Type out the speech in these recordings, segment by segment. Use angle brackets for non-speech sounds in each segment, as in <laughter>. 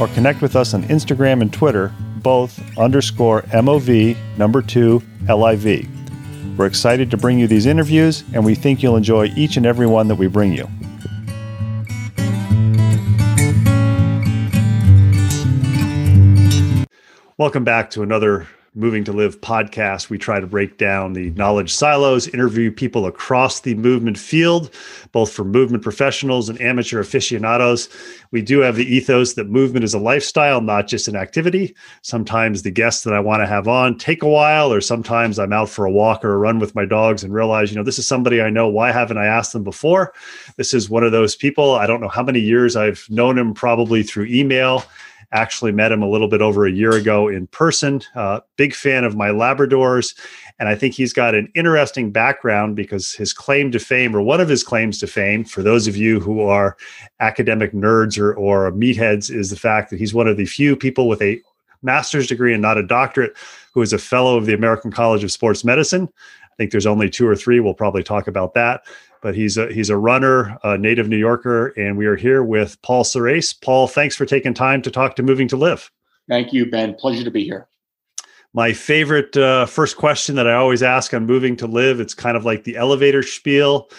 or connect with us on Instagram and Twitter, both underscore mov number 2 liv. We're excited to bring you these interviews, and we think you'll enjoy each and every one that we bring you. Welcome back to another Moving to Live podcast. We try to break down the knowledge silos, interview people across the movement field, both for movement professionals and amateur aficionados. We do have the ethos that movement is a lifestyle, not just an activity. Sometimes the guests that I want to have on take a while, or sometimes I'm out for a walk or a run with my dogs and realize, you know, this is somebody I know. Why haven't I asked them before? This is one of those people. I don't know how many years I've known him, probably through email Actually, met him a little bit over a year ago in person. Uh, big fan of my Labradors. And I think he's got an interesting background because his claim to fame, or one of his claims to fame, for those of you who are academic nerds or, or meatheads, is the fact that he's one of the few people with a master's degree and not a doctorate who is a fellow of the American College of Sports Medicine. I think there's only two or three. We'll probably talk about that but he's a he's a runner, a native New Yorker, and we are here with Paul Sorace. Paul, thanks for taking time to talk to Moving to Live. Thank you, Ben. Pleasure to be here. My favorite uh, first question that I always ask on Moving to Live, it's kind of like the elevator spiel.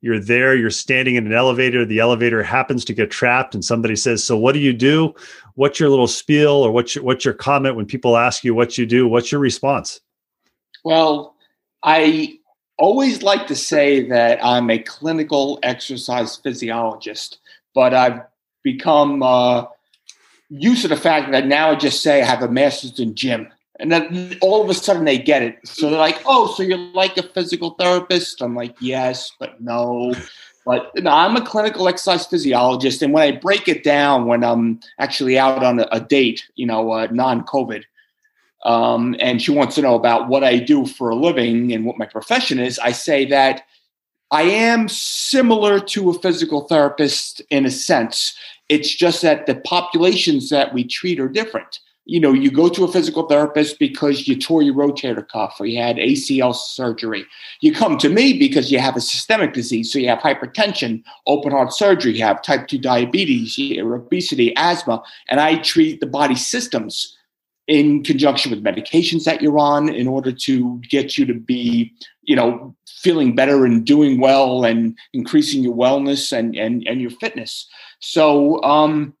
You're there, you're standing in an elevator, the elevator happens to get trapped, and somebody says, So what do you do? What's your little spiel or what's your, what's your comment when people ask you what you do? What's your response? Well, I always like to say that I'm a clinical exercise physiologist, but I've become uh, used to the fact that now I just say I have a master's in gym. And then all of a sudden they get it. So they're like, oh, so you're like a physical therapist? I'm like, yes, but no. But no, I'm a clinical exercise physiologist. And when I break it down, when I'm actually out on a, a date, you know, uh, non COVID, um, and she wants to know about what I do for a living and what my profession is, I say that I am similar to a physical therapist in a sense. It's just that the populations that we treat are different. You know, you go to a physical therapist because you tore your rotator cuff or you had ACL surgery. You come to me because you have a systemic disease. So you have hypertension, open heart surgery, you have type 2 diabetes, obesity, asthma, and I treat the body systems in conjunction with medications that you're on in order to get you to be you know feeling better and doing well and increasing your wellness and and, and your fitness. So um,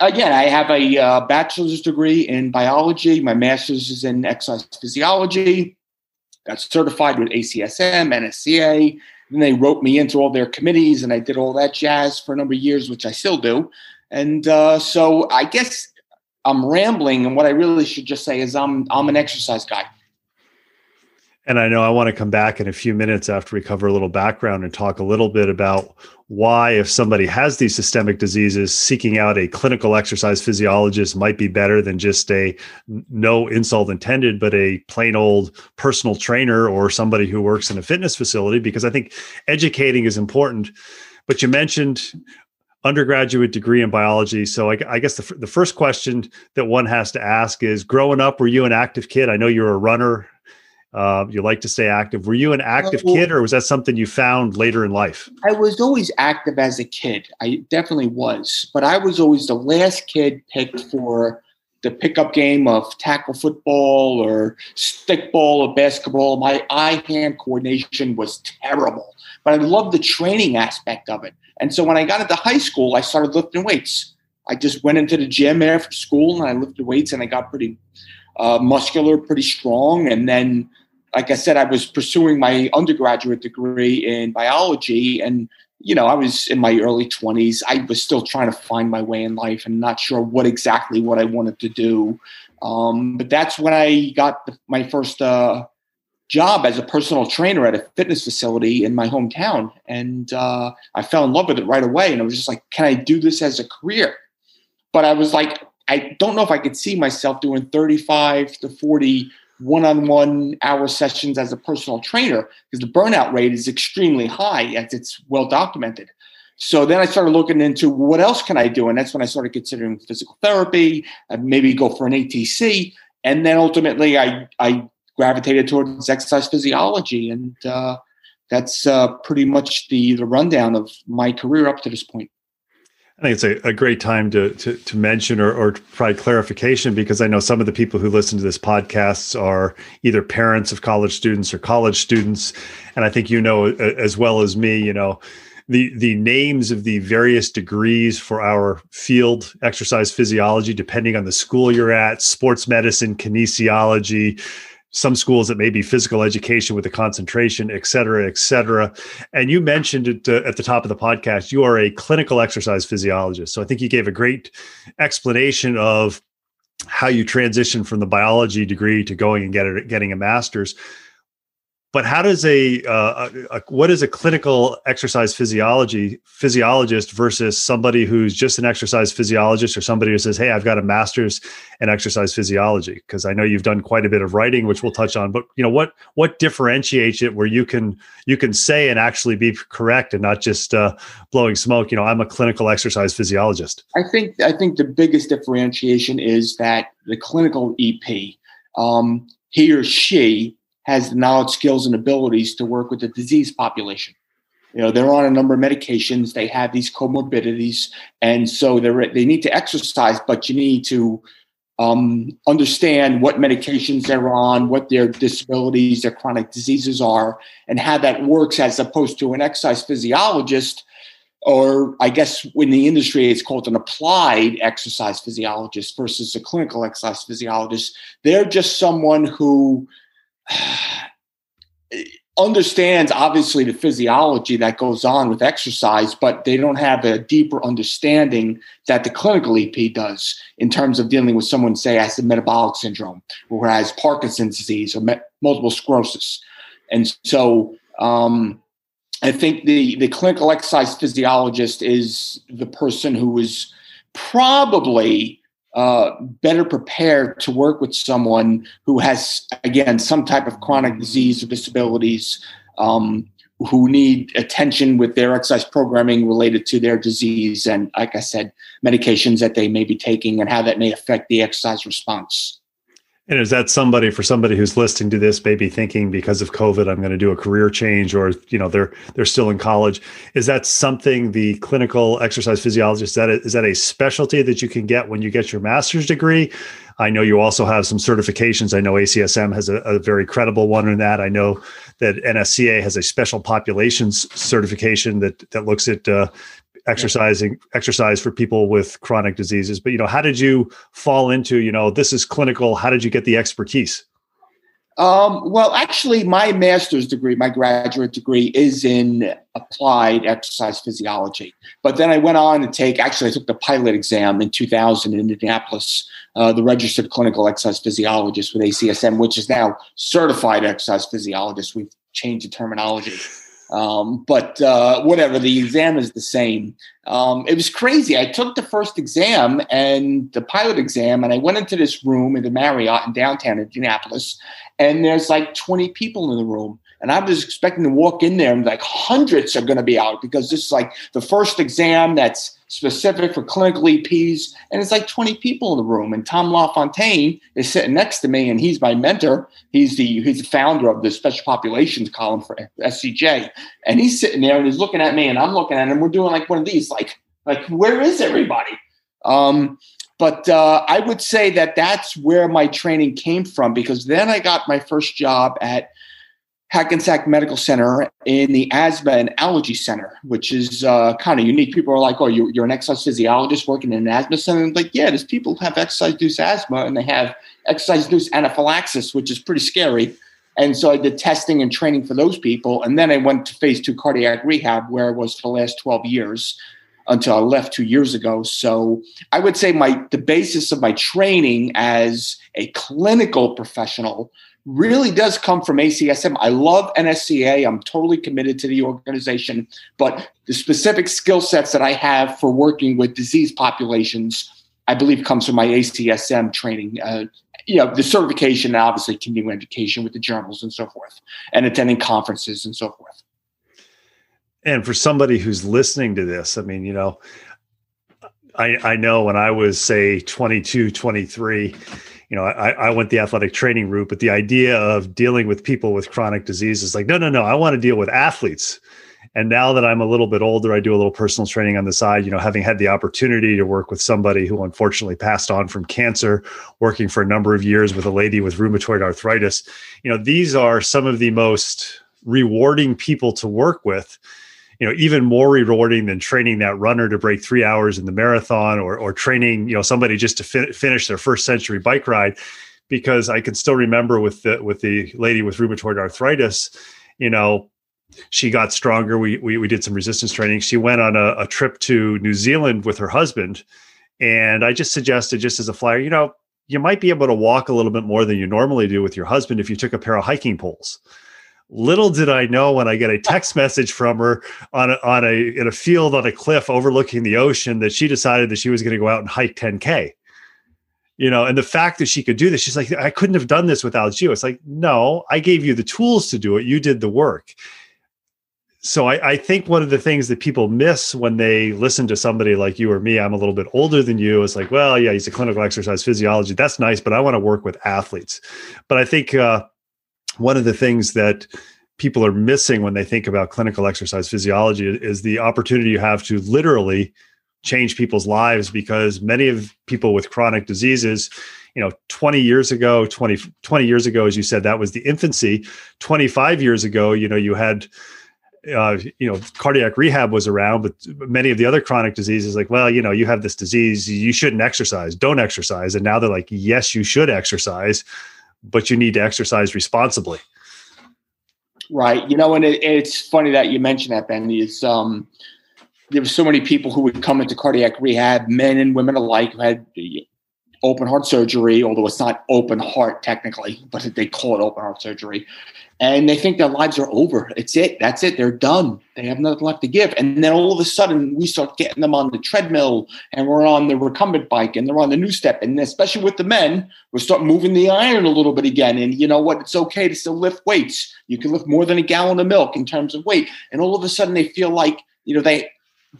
again i have a uh, bachelor's degree in biology. My master's is in exercise physiology. Got certified with acsm nsca and they wrote me into all their committees and i did all that jazz for a number of years which i still do. And uh, so i guess I'm rambling, and what I really should just say is I'm I'm an exercise guy. And I know I want to come back in a few minutes after we cover a little background and talk a little bit about why, if somebody has these systemic diseases, seeking out a clinical exercise physiologist might be better than just a no insult intended, but a plain old personal trainer or somebody who works in a fitness facility. Because I think educating is important. But you mentioned undergraduate degree in biology. So I, I guess the, the first question that one has to ask is growing up, were you an active kid? I know you're a runner. Uh, you like to stay active. Were you an active well, kid or was that something you found later in life? I was always active as a kid. I definitely was, but I was always the last kid picked for the pickup game of tackle football or stickball or basketball. My eye hand coordination was terrible, but I loved the training aspect of it. And so when I got into high school, I started lifting weights. I just went into the gym after school and I lifted weights and I got pretty uh, muscular, pretty strong. And then, like I said, I was pursuing my undergraduate degree in biology. And, you know, I was in my early 20s. I was still trying to find my way in life and not sure what exactly what I wanted to do. Um, but that's when I got the, my first uh, job as a personal trainer at a fitness facility in my hometown. And uh, I fell in love with it right away. And I was just like, can I do this as a career? But I was like, I don't know if I could see myself doing 35 to 40 one on one hour sessions as a personal trainer because the burnout rate is extremely high, as it's well documented. So then I started looking into what else can I do? And that's when I started considering physical therapy, maybe go for an ATC. And then ultimately, I, I gravitated towards exercise physiology, and uh, that's uh, pretty much the the rundown of my career up to this point. I think it's a, a great time to, to, to mention or, or provide clarification because I know some of the people who listen to this podcast are either parents of college students or college students, and I think you know as well as me, you know, the the names of the various degrees for our field exercise physiology depending on the school you're at sports medicine kinesiology some schools that may be physical education with a concentration, et cetera, et cetera. And you mentioned it uh, at the top of the podcast, you are a clinical exercise physiologist. So I think you gave a great explanation of how you transition from the biology degree to going and get it, getting a master's but how does a, uh, a, a, what is a clinical exercise physiology physiologist versus somebody who's just an exercise physiologist or somebody who says hey i've got a master's in exercise physiology because i know you've done quite a bit of writing which we'll touch on but you know what what differentiates it where you can you can say and actually be correct and not just uh, blowing smoke? You know i'm a clinical exercise physiologist. I think i think the biggest differentiation is that the clinical ep um, he or she has the knowledge, skills, and abilities to work with the disease population. You know, they're on a number of medications. They have these comorbidities, and so they they need to exercise. But you need to um, understand what medications they're on, what their disabilities, their chronic diseases are, and how that works, as opposed to an exercise physiologist, or I guess in the industry it's called an applied exercise physiologist versus a clinical exercise physiologist. They're just someone who <sighs> understands obviously the physiology that goes on with exercise, but they don't have a deeper understanding that the clinical EP does in terms of dealing with someone, say, has a metabolic syndrome or has Parkinson's disease or multiple sclerosis. And so um, I think the, the clinical exercise physiologist is the person who is probably uh, better prepared to work with someone who has, again, some type of chronic disease or disabilities, um, who need attention with their exercise programming related to their disease, and like I said, medications that they may be taking and how that may affect the exercise response. And is that somebody for somebody who's listening to this, maybe thinking because of COVID, I'm going to do a career change, or you know they're they're still in college? Is that something the clinical exercise physiologist is that a, is that a specialty that you can get when you get your master's degree? I know you also have some certifications. I know ACSM has a, a very credible one in that. I know that NSCA has a special populations certification that that looks at uh, exercising exercise for people with chronic diseases. But you know how did you fall into you know this is clinical how did you get the expertise? Um, well actually my master's degree my graduate degree is in applied exercise physiology. But then i went on to take actually i took the pilot exam in 2000 in indianapolis uh, the registered clinical exercise physiologist with acsm which is now certified exercise physiologist. We've changed the terminology um, but uh, whatever, the exam is the same. Um, it was crazy. I took the first exam and the pilot exam, and I went into this room in the Marriott in downtown Indianapolis, and there's like 20 people in the room. And I was expecting to walk in there and like hundreds are going to be out because this is like the first exam that's specific for clinical EPs. And it's like 20 people in the room. And Tom LaFontaine is sitting next to me and he's my mentor. He's the, he's the founder of the special populations column for SCJ. And he's sitting there and he's looking at me and I'm looking at him. We're doing like one of these, like, like, where is everybody? Um, but uh, I would say that that's where my training came from because then I got my first job at Hackensack Medical Center in the Asthma and Allergy Center, which is uh, kind of unique. People are like, "Oh, you're, you're an exercise physiologist working in an asthma center." And like, yeah, there's people have exercise-induced asthma and they have exercise-induced anaphylaxis, which is pretty scary. And so I did testing and training for those people, and then I went to phase two cardiac rehab, where I was for the last 12 years until I left two years ago. So I would say my the basis of my training as a clinical professional really does come from ACSM. I love NSCA. I'm totally committed to the organization, but the specific skill sets that I have for working with disease populations, I believe, comes from my ACSM training. Uh, you know, the certification, obviously continuing education with the journals and so forth, and attending conferences and so forth. And for somebody who's listening to this, I mean, you know, I, I know when I was say 22, 23, you know, I, I went the athletic training route, but the idea of dealing with people with chronic disease is like, no, no, no, I want to deal with athletes. And now that I'm a little bit older, I do a little personal training on the side, you know, having had the opportunity to work with somebody who unfortunately passed on from cancer, working for a number of years with a lady with rheumatoid arthritis. You know, these are some of the most rewarding people to work with you know even more rewarding than training that runner to break three hours in the marathon or or training you know somebody just to fi- finish their first century bike ride. Because i can still remember with the with the lady with rheumatoid arthritis you know she got stronger. We we, we did some resistance training. She went on a, a trip to new zealand with her husband. And i just suggested just as a flyer you know you might be able to walk a little bit more than you normally do with your husband if you took a pair of hiking poles Little did I know when I get a text message from her on a, on a in a field on a cliff overlooking the ocean that she decided that she was going to go out and hike 10k. You know, and the fact that she could do this, she's like, I couldn't have done this without you. It's like, no, I gave you the tools to do it. You did the work. So I, I think one of the things that people miss when they listen to somebody like you or me, I'm a little bit older than you. Is like, well, yeah, he's a clinical exercise physiology. That's nice, but I want to work with athletes. But I think uh, one of the things that people are missing when they think about clinical exercise physiology is the opportunity you have to literally change people's lives because many of people with chronic diseases you know 20 years ago 20, 20 years ago as you said that was the infancy. 25 years ago you know you had uh, you know cardiac rehab was around but many of the other chronic diseases like well you know you have this disease you shouldn't exercise don't exercise. And now they're like yes you should exercise but you need to exercise responsibly. Right. You know, and it, it's funny that you mentioned that, Ben. Is um, there were so many people who would come into cardiac rehab, men and women alike, who had open heart surgery, although it's not open heart technically, but they call it open heart surgery and they think their lives are over. It's it. That's it. They're done. They have nothing left to give. And then all of a sudden, we start getting them on the treadmill, and we're on the recumbent bike, and they're on the NuStep. And especially with the men, we start moving the iron a little bit again. And you know what? It's okay to still lift weights. You can lift more than a gallon of milk in terms of weight. And all of a sudden, they feel like you know they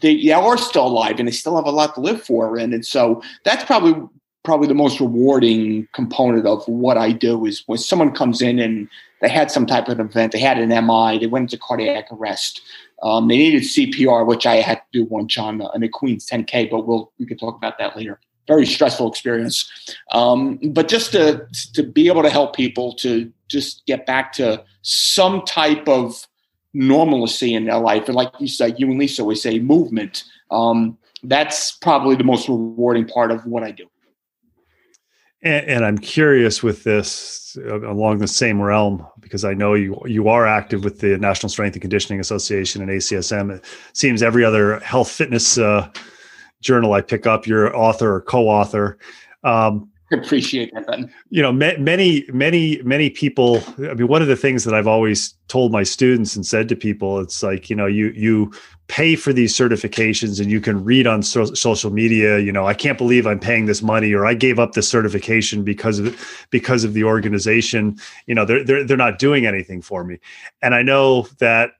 they are still alive and they still have a lot to live for. And, and so that's probably probably the most rewarding component of what I do is when someone comes in and they had some type of event, they had an MI, they went into cardiac arrest, um, they needed CPR, which I had to do once on, on the Queen's 10K, but we'll we can talk about that later. Very stressful experience, um, but just to to be able to help people to just get back to some type of normalcy in their life, and like you said, you and Lisa always say, movement. Um, that's probably the most rewarding part of what I do. And, and, I'm curious with this uh, along the same realm because I know you you are active with the National Strength and Conditioning Association and ACSM. It seems every other health fitness uh, journal I pick up, you're author or co-author. Um, <laughs> appreciate that ben. You know many many many people i mean one of the things that i've always told my students and said to people it's like you know you you pay for these certifications and you can read on so- social media you know i can't believe i'm paying this money or i gave up this certification because of because of the organization. You know they're, they're they're not doing anything for me. And i know that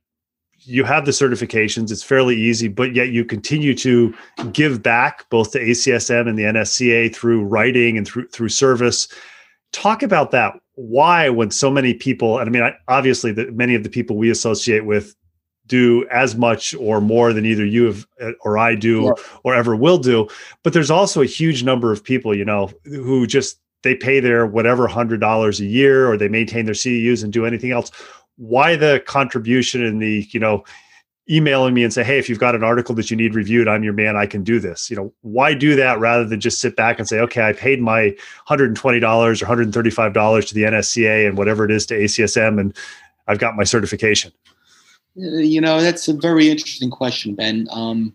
you have the certifications it's fairly easy but yet you continue to give back both to acsm and the nsca through writing and through through service talk about that why when so many people and i mean obviously that many of the people we associate with do as much or more than either you have uh, or I do yeah. or ever will do. But there's also a huge number of people, you know, who just they pay their whatever hundred dollars a year or they maintain their CEUs and do anything else. Why the contribution and the, you know, emailing me and say, Hey, if you've got an article that you need reviewed, I'm your man. I can do this. You know, why do that rather than just sit back and say, okay, I paid my $120 or $135 to the NSCA and whatever it is to ACSM and I've got my certification. Uh, you know, that's a very interesting question, Ben. Um,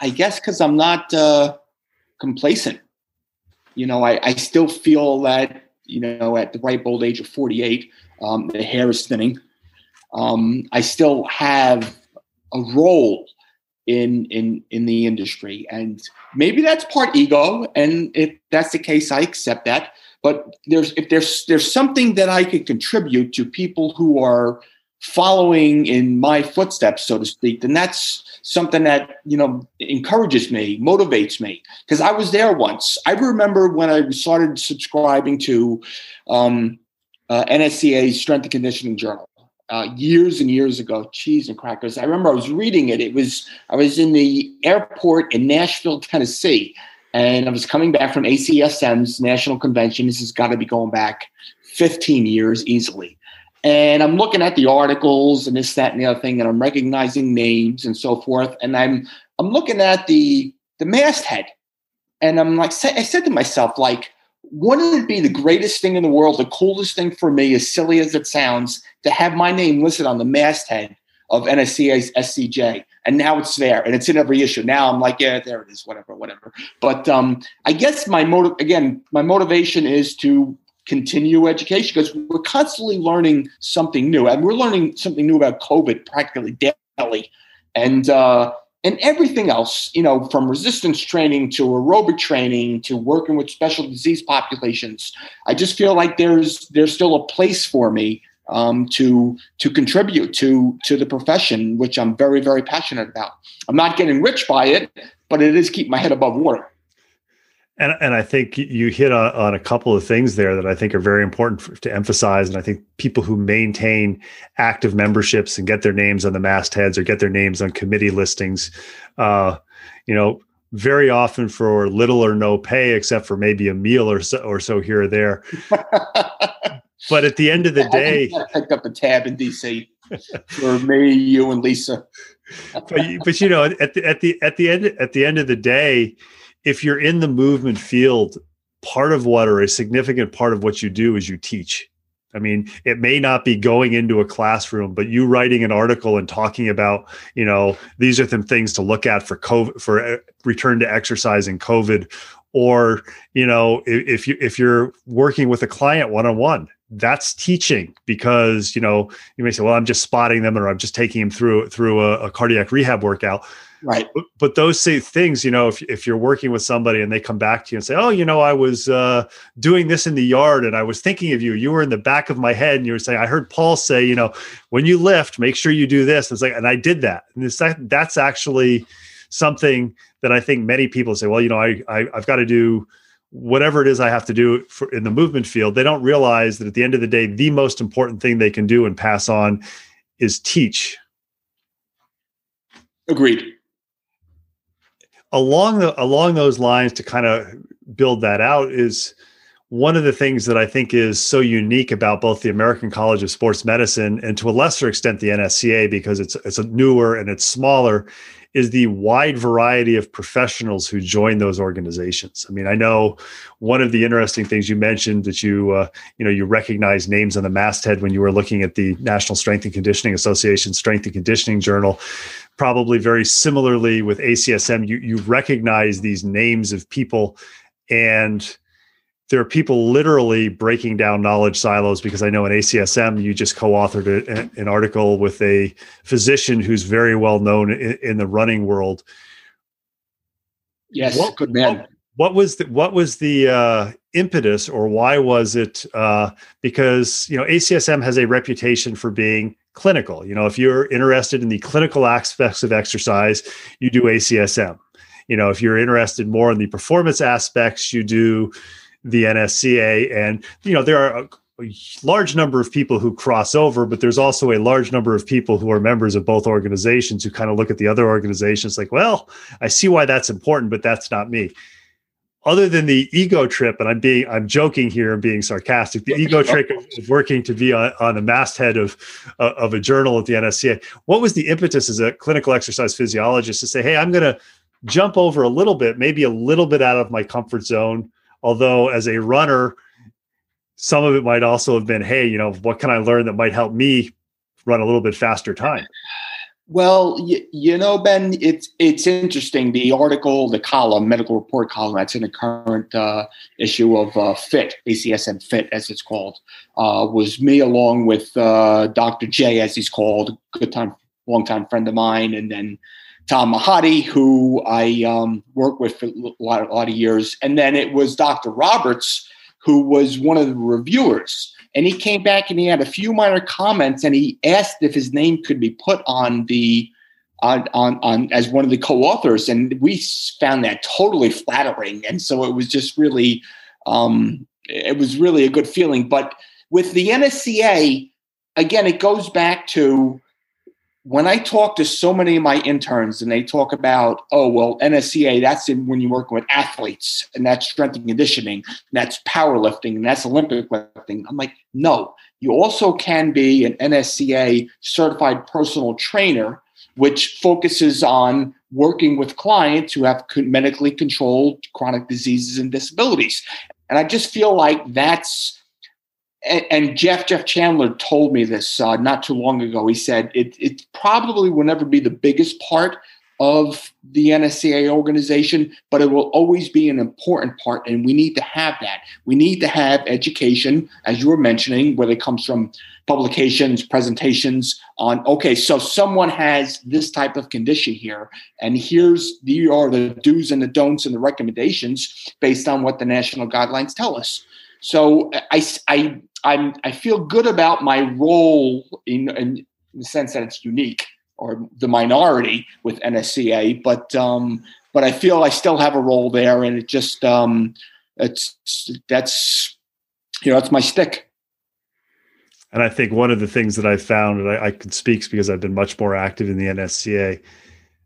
I guess because I'm not uh, complacent. You know, I, I, still feel that, you know, at the ripe old age of 48, um, the hair is thinning. Um, I still have a role in in in the industry, and maybe that's part ego. And if that's the case, I accept that. But there's if there's there's something that I could contribute to people who are following in my footsteps, so to speak, then that's something that you know encourages me, motivates me. Because I was there once. I remember when I started subscribing to um, uh, NSCA's Strength and Conditioning Journal. Uh, years and years ago, cheese and crackers. I remember I was reading it. It was I was in the airport in Nashville, Tennessee, and I was coming back from ACSM's national convention. This has got to be going back 15 years easily. And I'm looking at the articles and this, that, and the other thing, and I'm recognizing names and so forth. And I'm I'm looking at the the masthead, and I'm like, I said to myself, like, wouldn't it be the greatest thing in the world, the coolest thing for me, as silly as it sounds, to have my name listed on the masthead of NSCA's SCJ? And now it's there, and it's in every issue. Now I'm like, yeah, there it is, whatever, whatever. But um, I guess my motive, again, my motivation is to continue education because we're constantly learning something new and we're learning something new about covid practically daily and uh, and everything else you know from resistance training to aerobic training to working with special disease populations i just feel like there's there's still a place for me um, to to contribute to to the profession which i'm very very passionate about. I'm not getting rich by it but it is keep my head above water and, and I think you hit on, on, a couple of things there that I think are very important for, to emphasize. And I think people who maintain active memberships and get their names on the mastheads or get their names on committee listings, uh, you know, very often for little or no pay, except for maybe a meal or so, or so here or there. <laughs> but at the end of the day, I picked up a tab in DC for me, you, and Lisa. <laughs> but, but you know, at the at the at the end at the end of the day if you're in the movement field, part of what or a significant part of what you do is you teach. I mean, it may not be going into a classroom, but you writing an article and talking about, you know, these are some things to look at for COVID, for uh, return to exercise in COVID, or you know, if you if you're working with a client one on one, that's teaching because you know you may say, well, I'm just spotting them or I'm just taking them through through a, a cardiac rehab workout Right. But, but those same things, you know, if, if you're working with somebody and they come back to you and say, oh, you know, I was uh, doing this in the yard and I was thinking of you. You were in the back of my head and you were saying, I heard Paul say, you know, when you lift, make sure you do this. And it's like, and I did that. And it's that, that's actually something that I think many people say, well, you know, I, I I've got to do whatever it is I have to do for in the movement field. They don't realize that at the end of the day, the most important thing they can do and pass on is teach. Agreed along the along those lines to kind of build that out is one of the things that I think is so unique about both the American College of Sports Medicine and to a lesser extent the NSCA because it's it's a newer and it's smaller is the wide variety of professionals who join those organizations. I mean, I know one of the interesting things you mentioned that you uh, you know you recognize names on the masthead when you were looking at the National Strength and Conditioning Association Strength and Conditioning Journal probably very similarly with ACSM, you, you recognize these names of people and there are people literally breaking down knowledge silos because I know in ACSM you just co-authored a, an article with a physician who's very well known in, in the running world. Yes, what, good man. What, what was the what was the uh, impetus, or why was it? Uh, because you know ACSM has a reputation for being clinical. You know, if you're interested in the clinical aspects of exercise, you do ACSM. You know, if you're interested more in the performance aspects, you do the NSCA. And, you know, there are a, a large number of people who cross over, but there's also a large number of people who are members of both organizations who kind of look at the other organizations like, well, I see why that's important, but that's not me. Other than the ego trip, and I'm being I'm joking here and being sarcastic, the ego <laughs> trip of working to be on, on the masthead of uh, of a journal at the NSCA. What was the impetus as a clinical exercise physiologist to say, hey, I'm going to jump over a little bit, maybe a little bit out of my comfort zone, Although, as a runner, some of it might also have been, hey, you know, what can I learn that might help me run a little bit faster time? Well, you, you know, Ben, it's it's interesting. The article, the column, medical report column that's in the current uh, issue of uh, Fit, ACSM Fit, as it's called, uh, was me along with uh, Dr. J, as he's called, good time, long time friend of mine, and then Tom Mahadi, who I um, worked with for a lot, a lot of years. And then it was Dr. Roberts, who was one of the reviewers. And he came back and he had a few minor comments and he asked if his name could be put on the on, on, on as one of the co-authors. And we found that totally flattering. And so it was just really um, it was really a good feeling. But with the nsca again it goes back to when I talk to so many of my interns and they talk about, oh, well, NSCA, that's in when you're working with athletes and that's strength and conditioning, and that's powerlifting, and that's Olympic lifting. I'm like, no, you also can be an NSCA certified personal trainer, which focuses on working with clients who have medically controlled chronic diseases and disabilities. And I just feel like that's and, Jeff Jeff Chandler told me this uh, not too long ago. He said it it probably will never be the biggest part of the NSCA organization, but it will always be an important part, and we need to have that. We need to have education, as you were mentioning, whether it comes from publications, presentations on. Okay, so someone has this type of condition here, and here's the are the do's and the don'ts and the recommendations based on what the national guidelines tell us. So I, I I'm I feel good about my role in, in the sense that it's unique or the minority with NSCA, but um, but I feel I still have a role there, and it just um, it's that's you know it's my stick. And I think one of the things that I found, and I, I can speak because I've been much more active in the NSCA,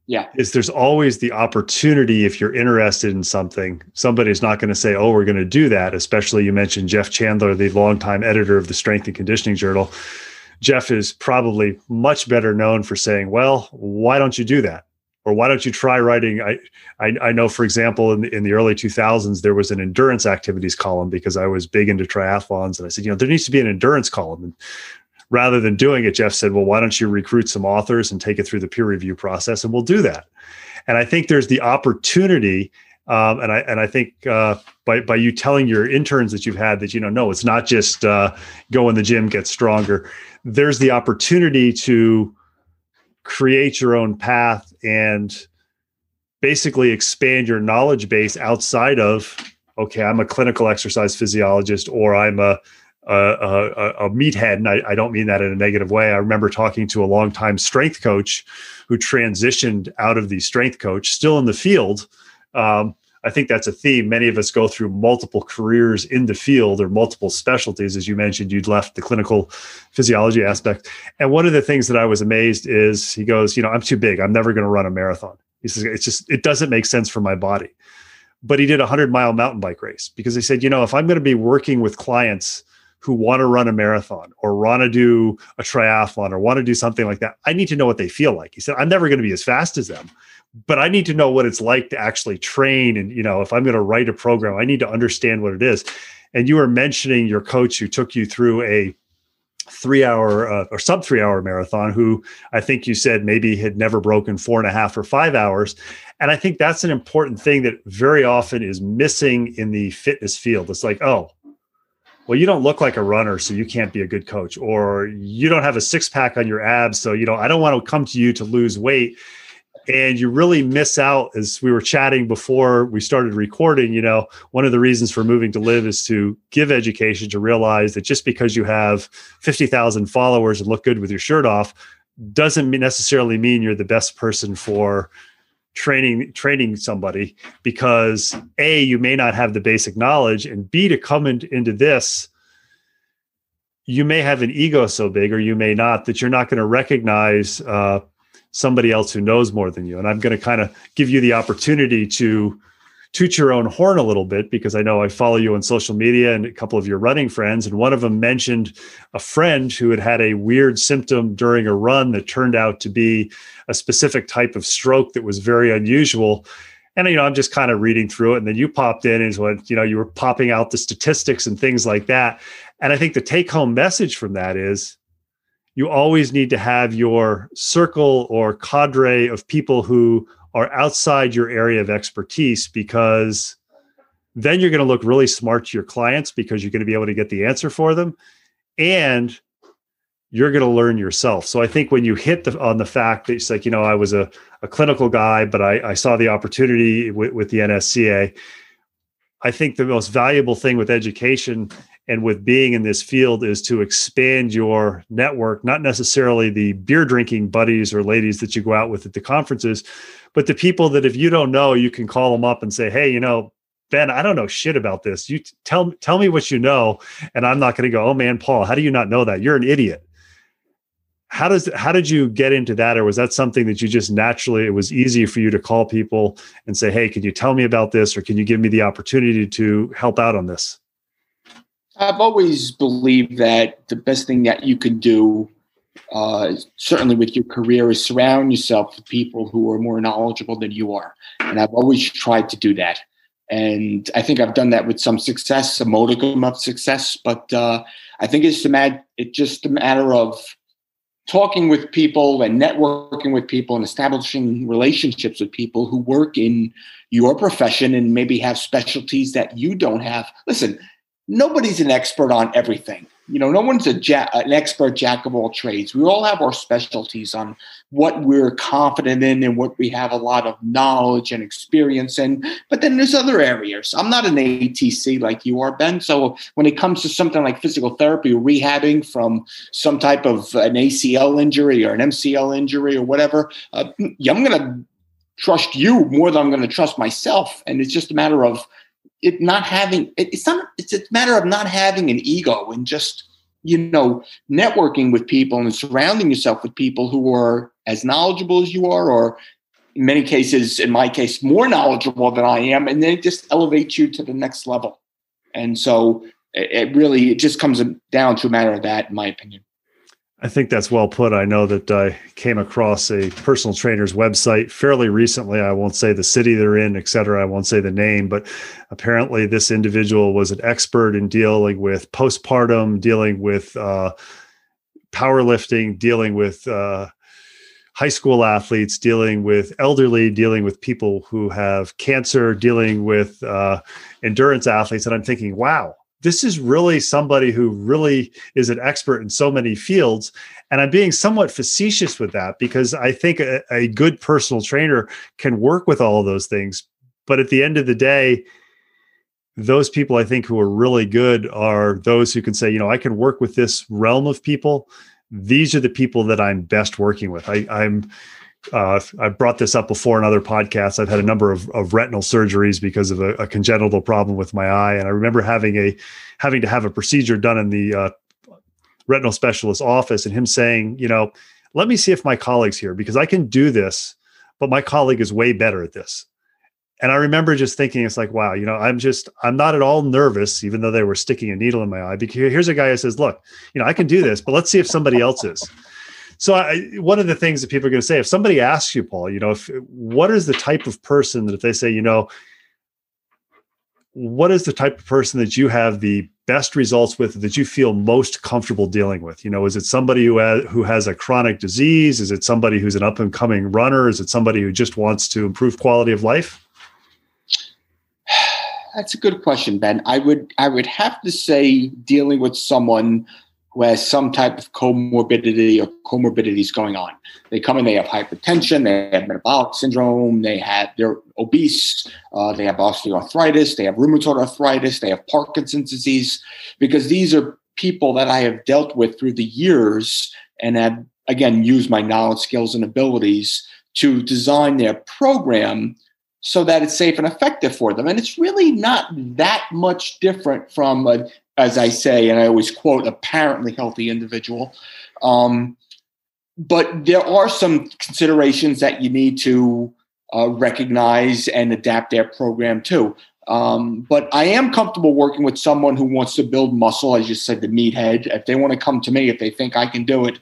yeah. is there's always the opportunity if you're interested in something somebody's not going to say oh we're going to do that especially you mentioned jeff chandler the longtime editor of the strength and conditioning journal. Jeff is probably much better known for saying well why don't you do that? Or why don't you try writing? I i, I know for example in in the early 2000s there was an endurance activities column because i was big into triathlons and i said you know there needs to be an endurance column. And rather than doing it, Jeff said, well, why don't you recruit some authors and take it through the peer review process? And we'll do that. And I think there's the opportunity. Um, and I and I think uh, by by you telling your interns that you've had that you know no it's not just uh, go in the gym get stronger. There's the opportunity to create your own path and basically expand your knowledge base outside of okay I'm a clinical exercise physiologist or I'm a a, a, a meathead, and I, I, don't mean that in a negative way. I remember talking to a longtime strength coach who transitioned out of the strength coach, still in the field. Um, I think that's a theme. Many of us go through multiple careers in the field or multiple specialties. As you mentioned, you'd left the clinical physiology aspect. And one of the things that I was amazed is he goes, You know, I'm too big. I'm never going to run a marathon. He says, It's just, it doesn't make sense for my body. But he did a 100 mile mountain bike race because he said, You know, if I'm going to be working with clients who want to run a marathon or want to do a triathlon or want to do something like that, I need to know what they feel like. He said, I'm never going to be as fast as them, but I need to know what it's like to actually train. And, you know, if I'm going to write a program, I need to understand what it is. And you were mentioning your coach who took you through a three hour uh, or sub three hour marathon who I think you said maybe had never broken four and a half or five hours. And I think that's an important thing that very often is missing in the fitness field. It's like, oh, well, you don't look like a runner, so you can't be a good coach, or you don't have a six pack on your abs, so you know I don't want to come to you to lose weight and you really miss out as we were chatting before we started recording you know one of the reasons for moving to live is to give education to realize that just because you have 50,000 followers and look good with your shirt off doesn't necessarily mean you're the best person for training training somebody because a you may not have the basic knowledge and b to come in, into this you may have an ego so big or you may not that you're not going to recognize uh, somebody else who knows more than you. And I'm going to kind of give you the opportunity to toot your own horn a little bit because I know I follow you on social media and a couple of your running friends. And one of them mentioned a friend who had had a weird symptom during a run that turned out to be a specific type of stroke that was very unusual. And you know, I'm just kind of reading through it, and then you popped in and what you know, you were popping out the statistics and things like that. And I think the take-home message from that is you always need to have your circle or cadre of people who are outside your area of expertise because then you're going to look really smart to your clients because you're going to be able to get the answer for them and you're going to learn yourself. So i think when you hit the, on the fact that it's like you know i was a, a clinical guy but I, I saw the opportunity with, with the nsca i think the most valuable thing with education and with being in this field is to expand your network not necessarily the beer drinking buddies or ladies that you go out with at the conferences but the people that if you don't know you can call them up and say hey you know ben i don't know shit about this. You tell tell me what you know and i'm not going to go oh man paul how do you not know that? You're an idiot how does how did you get into that or was that something that you just naturally it was easy for you to call people and say hey can you tell me about this or can you give me the opportunity to help out on this I've always believed that the best thing that you can do, uh, certainly with your career, is surround yourself with people who are more knowledgeable than you are. And I've always tried to do that. And I think I've done that with some success, a modicum of success. But uh, I think it's, a mad, it's just a matter of talking with people and networking with people and establishing relationships with people who work in your profession and maybe have specialties that you don't have. Listen, nobody's an expert on everything. You know, no one's a ja- an expert jack of all trades. We all have our specialties on what we're confident in and what we have a lot of knowledge and experience in. But then there's other areas. I'm not an ATC like you are, Ben. So when it comes to something like physical therapy or rehabbing from some type of an ACL injury or an MCL injury or whatever, uh, I'm going to trust you more than I'm going to trust myself. And it's just a matter of it not having it, it's not it's a matter of not having an ego and just you know networking with people and surrounding yourself with people who are as knowledgeable as you are or in many cases in my case more knowledgeable than i am and then it just elevates you to the next level. And so it, it really it just comes down to a matter of that in my opinion I think that's well put. I know that I came across a personal trainer's website fairly recently. I won't say the city they're in, et cetera. I won't say the name, but apparently this individual was an expert in dealing with postpartum, dealing with uh, powerlifting, dealing with uh, high school athletes, dealing with elderly, dealing with people who have cancer, dealing with uh, endurance athletes. And I'm thinking, wow, this is really somebody who really is an expert in so many fields. And I'm being somewhat facetious with that because I think a, a good personal trainer can work with all of those things. But at the end of the day, those people I think who are really good are those who can say, you know, I can work with this realm of people. These are the people that I'm best working with. I, I'm uh, I've brought this up before in other podcasts. I've had a number of, of retinal surgeries because of a, a, congenital problem with my eye, and I remember having a having to have a procedure done in the uh, retinal specialist office, and him saying, you know, let me see if my colleague's here because I can do this, but my colleague is way better at this. And I remember just thinking, it's like, wow, you know, I'm just, I'm not at all nervous, even though they were sticking a needle in my eye. Because here's a guy who says, look, you know, I can do this, but let's see if somebody else is. So I, one of the things that people are going to say, if somebody asks you, Paul, you know, if what is the type of person that if they say, you know, what is the type of person that you have the best results with that you feel most comfortable dealing with? You know, is it somebody who has, who has a chronic disease? Is it somebody who's an up and coming runner? Is it somebody who just wants to improve quality of life? <sighs> That's a good question, Ben. I would I would have to say dealing with someone has some type of comorbidity or comorbidities going on. They come in, they have hypertension, they have metabolic syndrome, they have they're obese, uh, they have osteoarthritis, they have rheumatoid arthritis, they have Parkinson's disease, because these are people that I have dealt with through the years and have again used my knowledge, skills, and abilities to design their program so that it's safe and effective for them. And it's really not that much different from a, as I say, and I always quote, apparently healthy individual. Um, but there are some considerations that you need to uh, recognize and adapt their program to. Um, but I am comfortable working with someone who wants to build muscle, as you said, the meathead. If they want to come to me, if they think I can do it,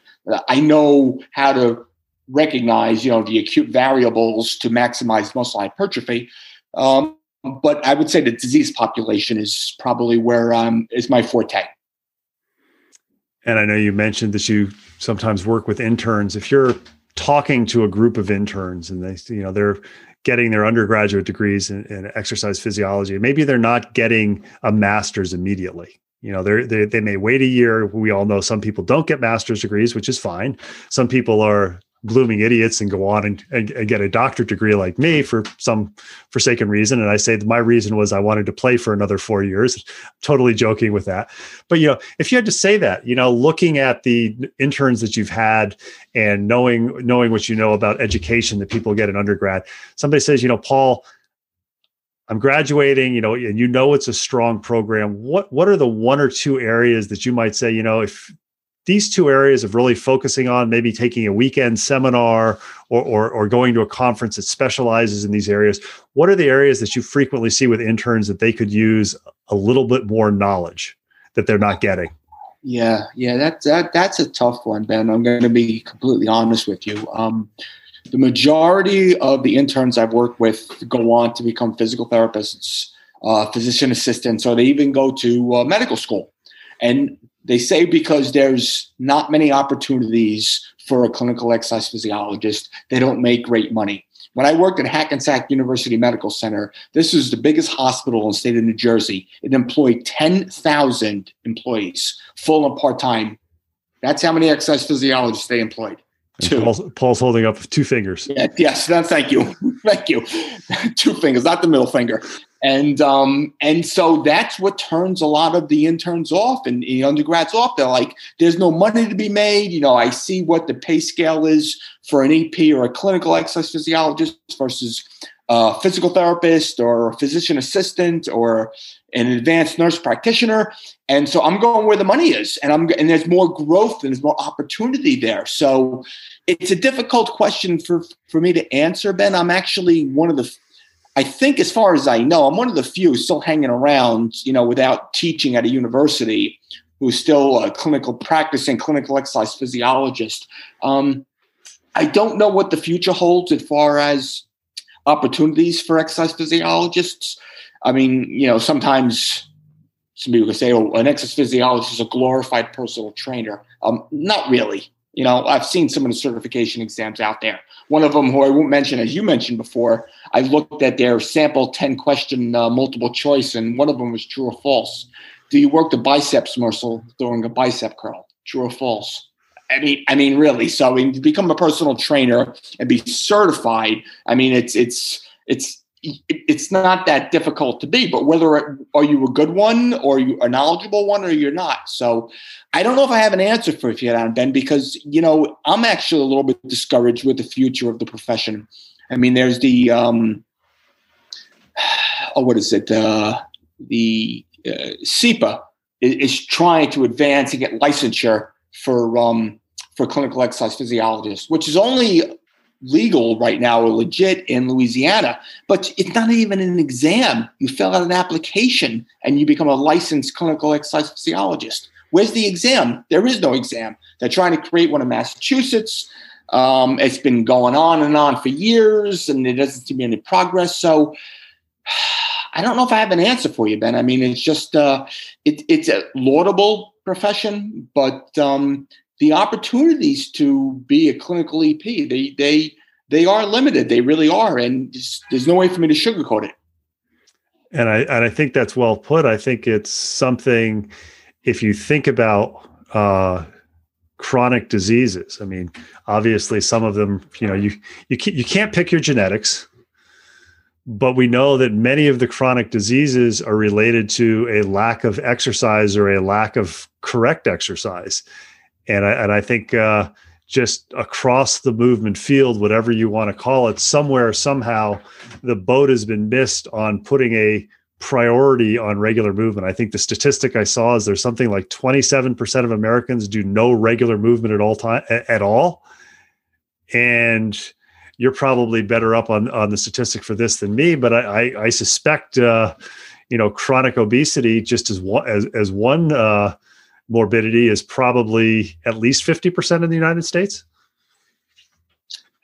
I know how to recognize, you know, the acute variables to maximize muscle hypertrophy. Um, but I would say the disease population is probably where um, is my forte. And I know you mentioned that you sometimes work with interns. If you're talking to a group of interns and they, you know, they're getting their undergraduate degrees in, in exercise physiology, maybe they're not getting a master's immediately. You know, they they may wait a year. We all know some people don't get master's degrees, which is fine. Some people are blooming idiots and go on and, and, and, get a doctorate degree like me for some forsaken reason. And I say my reason was I wanted to play for another four years. Totally joking with that. But you know, if you had to say that, you know, looking at the interns that you've had and knowing knowing what you know about education that people get in undergrad, somebody says, you know, Paul, I'm graduating, you know, and you know it's a strong program. What what are the one or two areas that you might say, you know, if these two areas of really focusing on maybe taking a weekend seminar or, or, or, going to a conference that specializes in these areas what are the areas that you frequently see with interns that they could use a little bit more knowledge that they're not getting? Yeah yeah that, that that's a tough one ben. I'm going to be completely honest with you. Um, the majority of the interns i've worked with go on to become physical therapists uh, physician assistants or they even go to uh, medical school. And they say because there's not many opportunities for a clinical exercise physiologist, they don't make great money. When I worked at Hackensack University Medical Center, this is the biggest hospital in the state of New Jersey. It employed 10,000 employees, full and part time. That's how many exercise physiologists they employed. Two. Paul's, Paul's, holding up two fingers. Yeah, yes, no, thank you, <laughs> thank you. <laughs> two fingers, not the middle finger and um, and so that's what turns a lot of the interns off and the undergrads off. They're like, "There's no money to be made." You know, I see what the pay scale is for an EP or a clinical exercise physiologist versus a physical therapist or a physician assistant or an advanced nurse practitioner. And so I'm going where the money is, and I'm and there's more growth and there's more opportunity there. So it's a difficult question for for me to answer, Ben. I'm actually one of the I think, as far as I know, I'm one of the few still hanging around, you know, without teaching at a university, who's still a clinical practicing clinical exercise physiologist. Um, I don't know what the future holds as far as opportunities for exercise physiologists. I mean, you know, sometimes some people can say, "Oh, an exercise physiologist is a glorified personal trainer." Um, not really. You know, I've seen some of the certification exams out there. One of them, who I won't mention, as you mentioned before, I looked at their sample 10 question uh, multiple choice, and one of them was true or false. Do you work the biceps muscle during a bicep curl? True or false? I mean, I mean, really. So, I mean, to become a personal trainer and be certified, I mean, it's it's it's it's not that difficult to be, but whether are you a good one or you a knowledgeable one or you're not. So I don't know if I have an answer for you that, Ben, because you know I'm actually a little bit discouraged with the future of the profession. I mean, there's the um, <sighs> oh, what is it? Uh, the uh, CEPA is, is, trying to advance and get licensure for um, for clinical exercise physiologists, which is only legal right now or legit in Louisiana, but it's not even an exam. You fill out an application and you become a licensed clinical exercise. Where's the exam? There is no exam. They're trying to create one in Massachusetts. Um, it's been going on and on for years, and there doesn't seem to be any progress. So <sighs> I don't know if I have an answer for you, Ben. I mean, it's just uh, it, it's a laudable profession, but um, the opportunities to be a clinical EP they they they are limited. They really are, and there's no way for me to sugarcoat it. And I and I think that's well put. I think it's something. If you think about uh, chronic diseases, I mean, obviously some of them, you know, you you can't, you can't pick your genetics but we know that many of the chronic diseases are related to a lack of exercise or a lack of correct exercise and i, and I think uh, just across the movement field whatever you want to call it somewhere somehow the boat has been missed on putting a priority on regular movement. I think the statistic i saw is there's something like 27% of americans do no regular movement at all time at all. And you're probably better up on on the statistic for this than me, but I I, I suspect uh, you know chronic obesity just as one as as one uh, morbidity is probably at least fifty percent in the United States.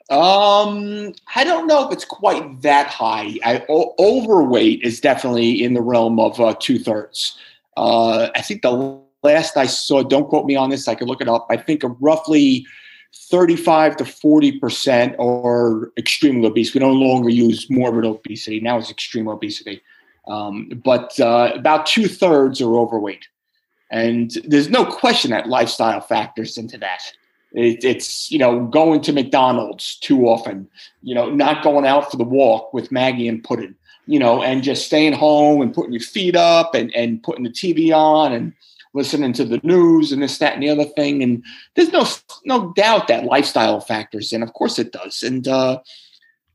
Um, I don't know if it's quite that high. I, o- overweight is definitely in the realm of uh, two thirds. Uh, I think the last I saw, don't quote me on this, I could look it up. I think roughly 35 to 40% are extremely obese. We no longer use morbid obesity. Now it's extreme obesity. Um, but uh, about two thirds are overweight. And there's no question that lifestyle factors into that. It, it's, you know, going to McDonald's too often, you know, not going out for the walk with Maggie and Puddin', you know, and just staying home and putting your feet up and, and putting the TV on and, listening to the news and this, that, and the other thing. And there's no no doubt that lifestyle factors in. Of course, it does. And uh,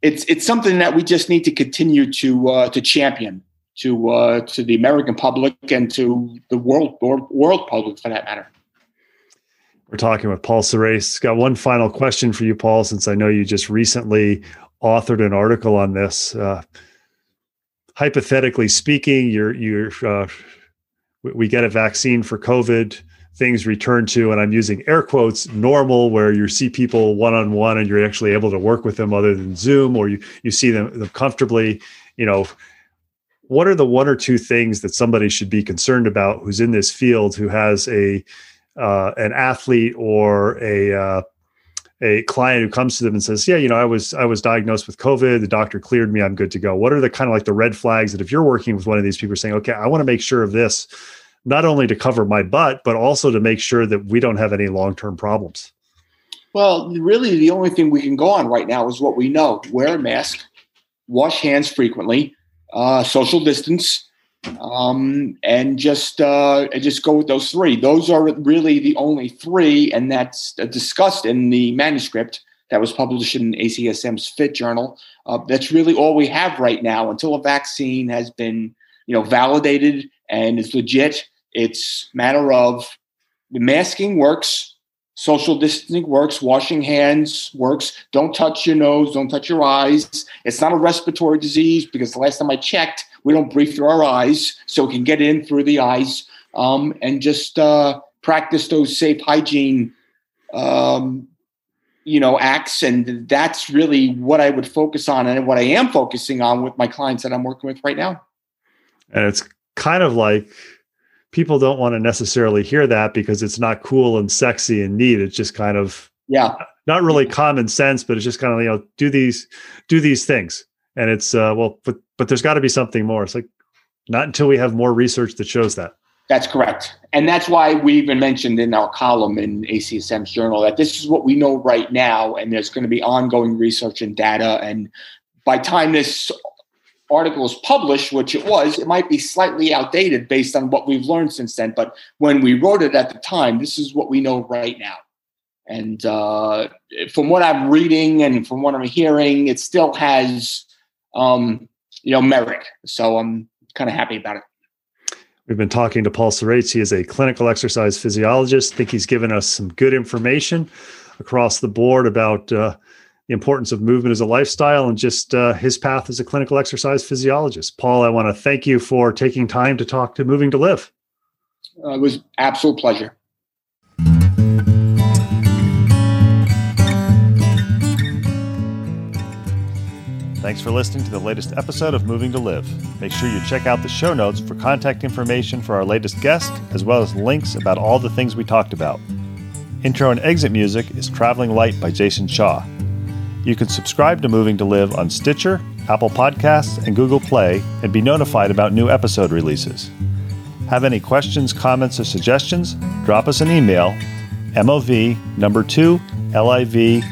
it's it's something that we just need to continue to uh, to champion to uh, to the American public and to the world world, world public for that matter. We're talking with Paul Sorace. Got one final question for you, Paul, since I know you just recently authored an article on this. Uh, hypothetically speaking, you're you're uh, we get a vaccine for COVID, things return to, and I'm using air quotes, normal, where you see people one on one and you're actually able to work with them other than Zoom, or you, you see them comfortably, you know. What are the one or two things that somebody should be concerned about who's in this field who has a uh, an athlete or a uh, a client who comes to them and says, "Yeah, you know, I was I was diagnosed with COVID. The doctor cleared me. I'm good to go." What are the kind of like the red flags that if you're working with one of these people, saying, "Okay, I want to make sure of this," not only to cover my butt, but also to make sure that we don't have any long term problems? Well, really, the only thing we can go on right now is what we know: wear a mask, wash hands frequently, uh, social distance, um, and just uh, and just go with those three. Those are really the only three, and that's discussed in the manuscript that was published in ACSM's Fit Journal. Uh, that's really all we have right now until a vaccine has been, you know, validated and is legit. It's matter of the masking works, social distancing works, washing hands works. Don't touch your nose, don't touch your eyes. It's not a respiratory disease because the last time I checked, we don't breathe through our eyes, so it can get in through the eyes. Um, and just uh, practice those safe hygiene, um, you know, acts. And that's really what I would focus on, and what I am focusing on with my clients that I'm working with right now. And it's kind of like people don't want to necessarily hear that because it's not cool and sexy and neat. It's just kind of yeah, not really common sense, but it's just kind of you know do these do these things and it's uh, well, but but there's got to be something more. It's like not until we have more research that shows that. That's correct, and that's why we even mentioned in our column in ACSM's journal that this is what we know right now, and there's going to be ongoing research and data. And by time this article is published, which it was, it might be slightly outdated based on what we've learned since then. But when we wrote it at the time, this is what we know right now. And uh, from what I'm reading and from what I'm hearing, it still has um, you know, merit. So I'm kind of happy about it. We've been talking to Paul Sorace. He is a clinical exercise physiologist. I think he's given us some good information across the board about uh, the importance of movement as a lifestyle and just uh, his path as a clinical exercise physiologist. Paul, I want to thank you for taking time to talk to Moving to Live. Uh, it was absolute pleasure. Thanks for listening to the latest episode of Moving to Live. Make sure you check out the show notes for contact information for our latest guest, as well as links about all the things we talked about. Intro and exit music is Traveling Light by Jason Shaw. You can subscribe to Moving to Live on Stitcher, Apple Podcasts, and Google Play and be notified about new episode releases. Have any questions, comments, or suggestions? Drop us an email, MOV number 2 LIV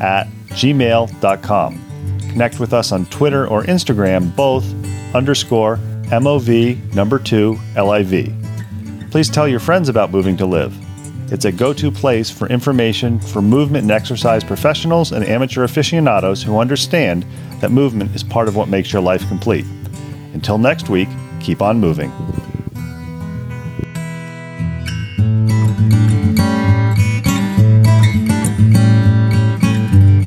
at gmail.com. Connect with us on Twitter or Instagram, both underscore MOV number 2 LIV. Please tell your friends about Moving to Live. It's a go to place for information for movement and exercise professionals and amateur aficionados who understand that movement is part of what makes your life complete. Until next week, keep on moving.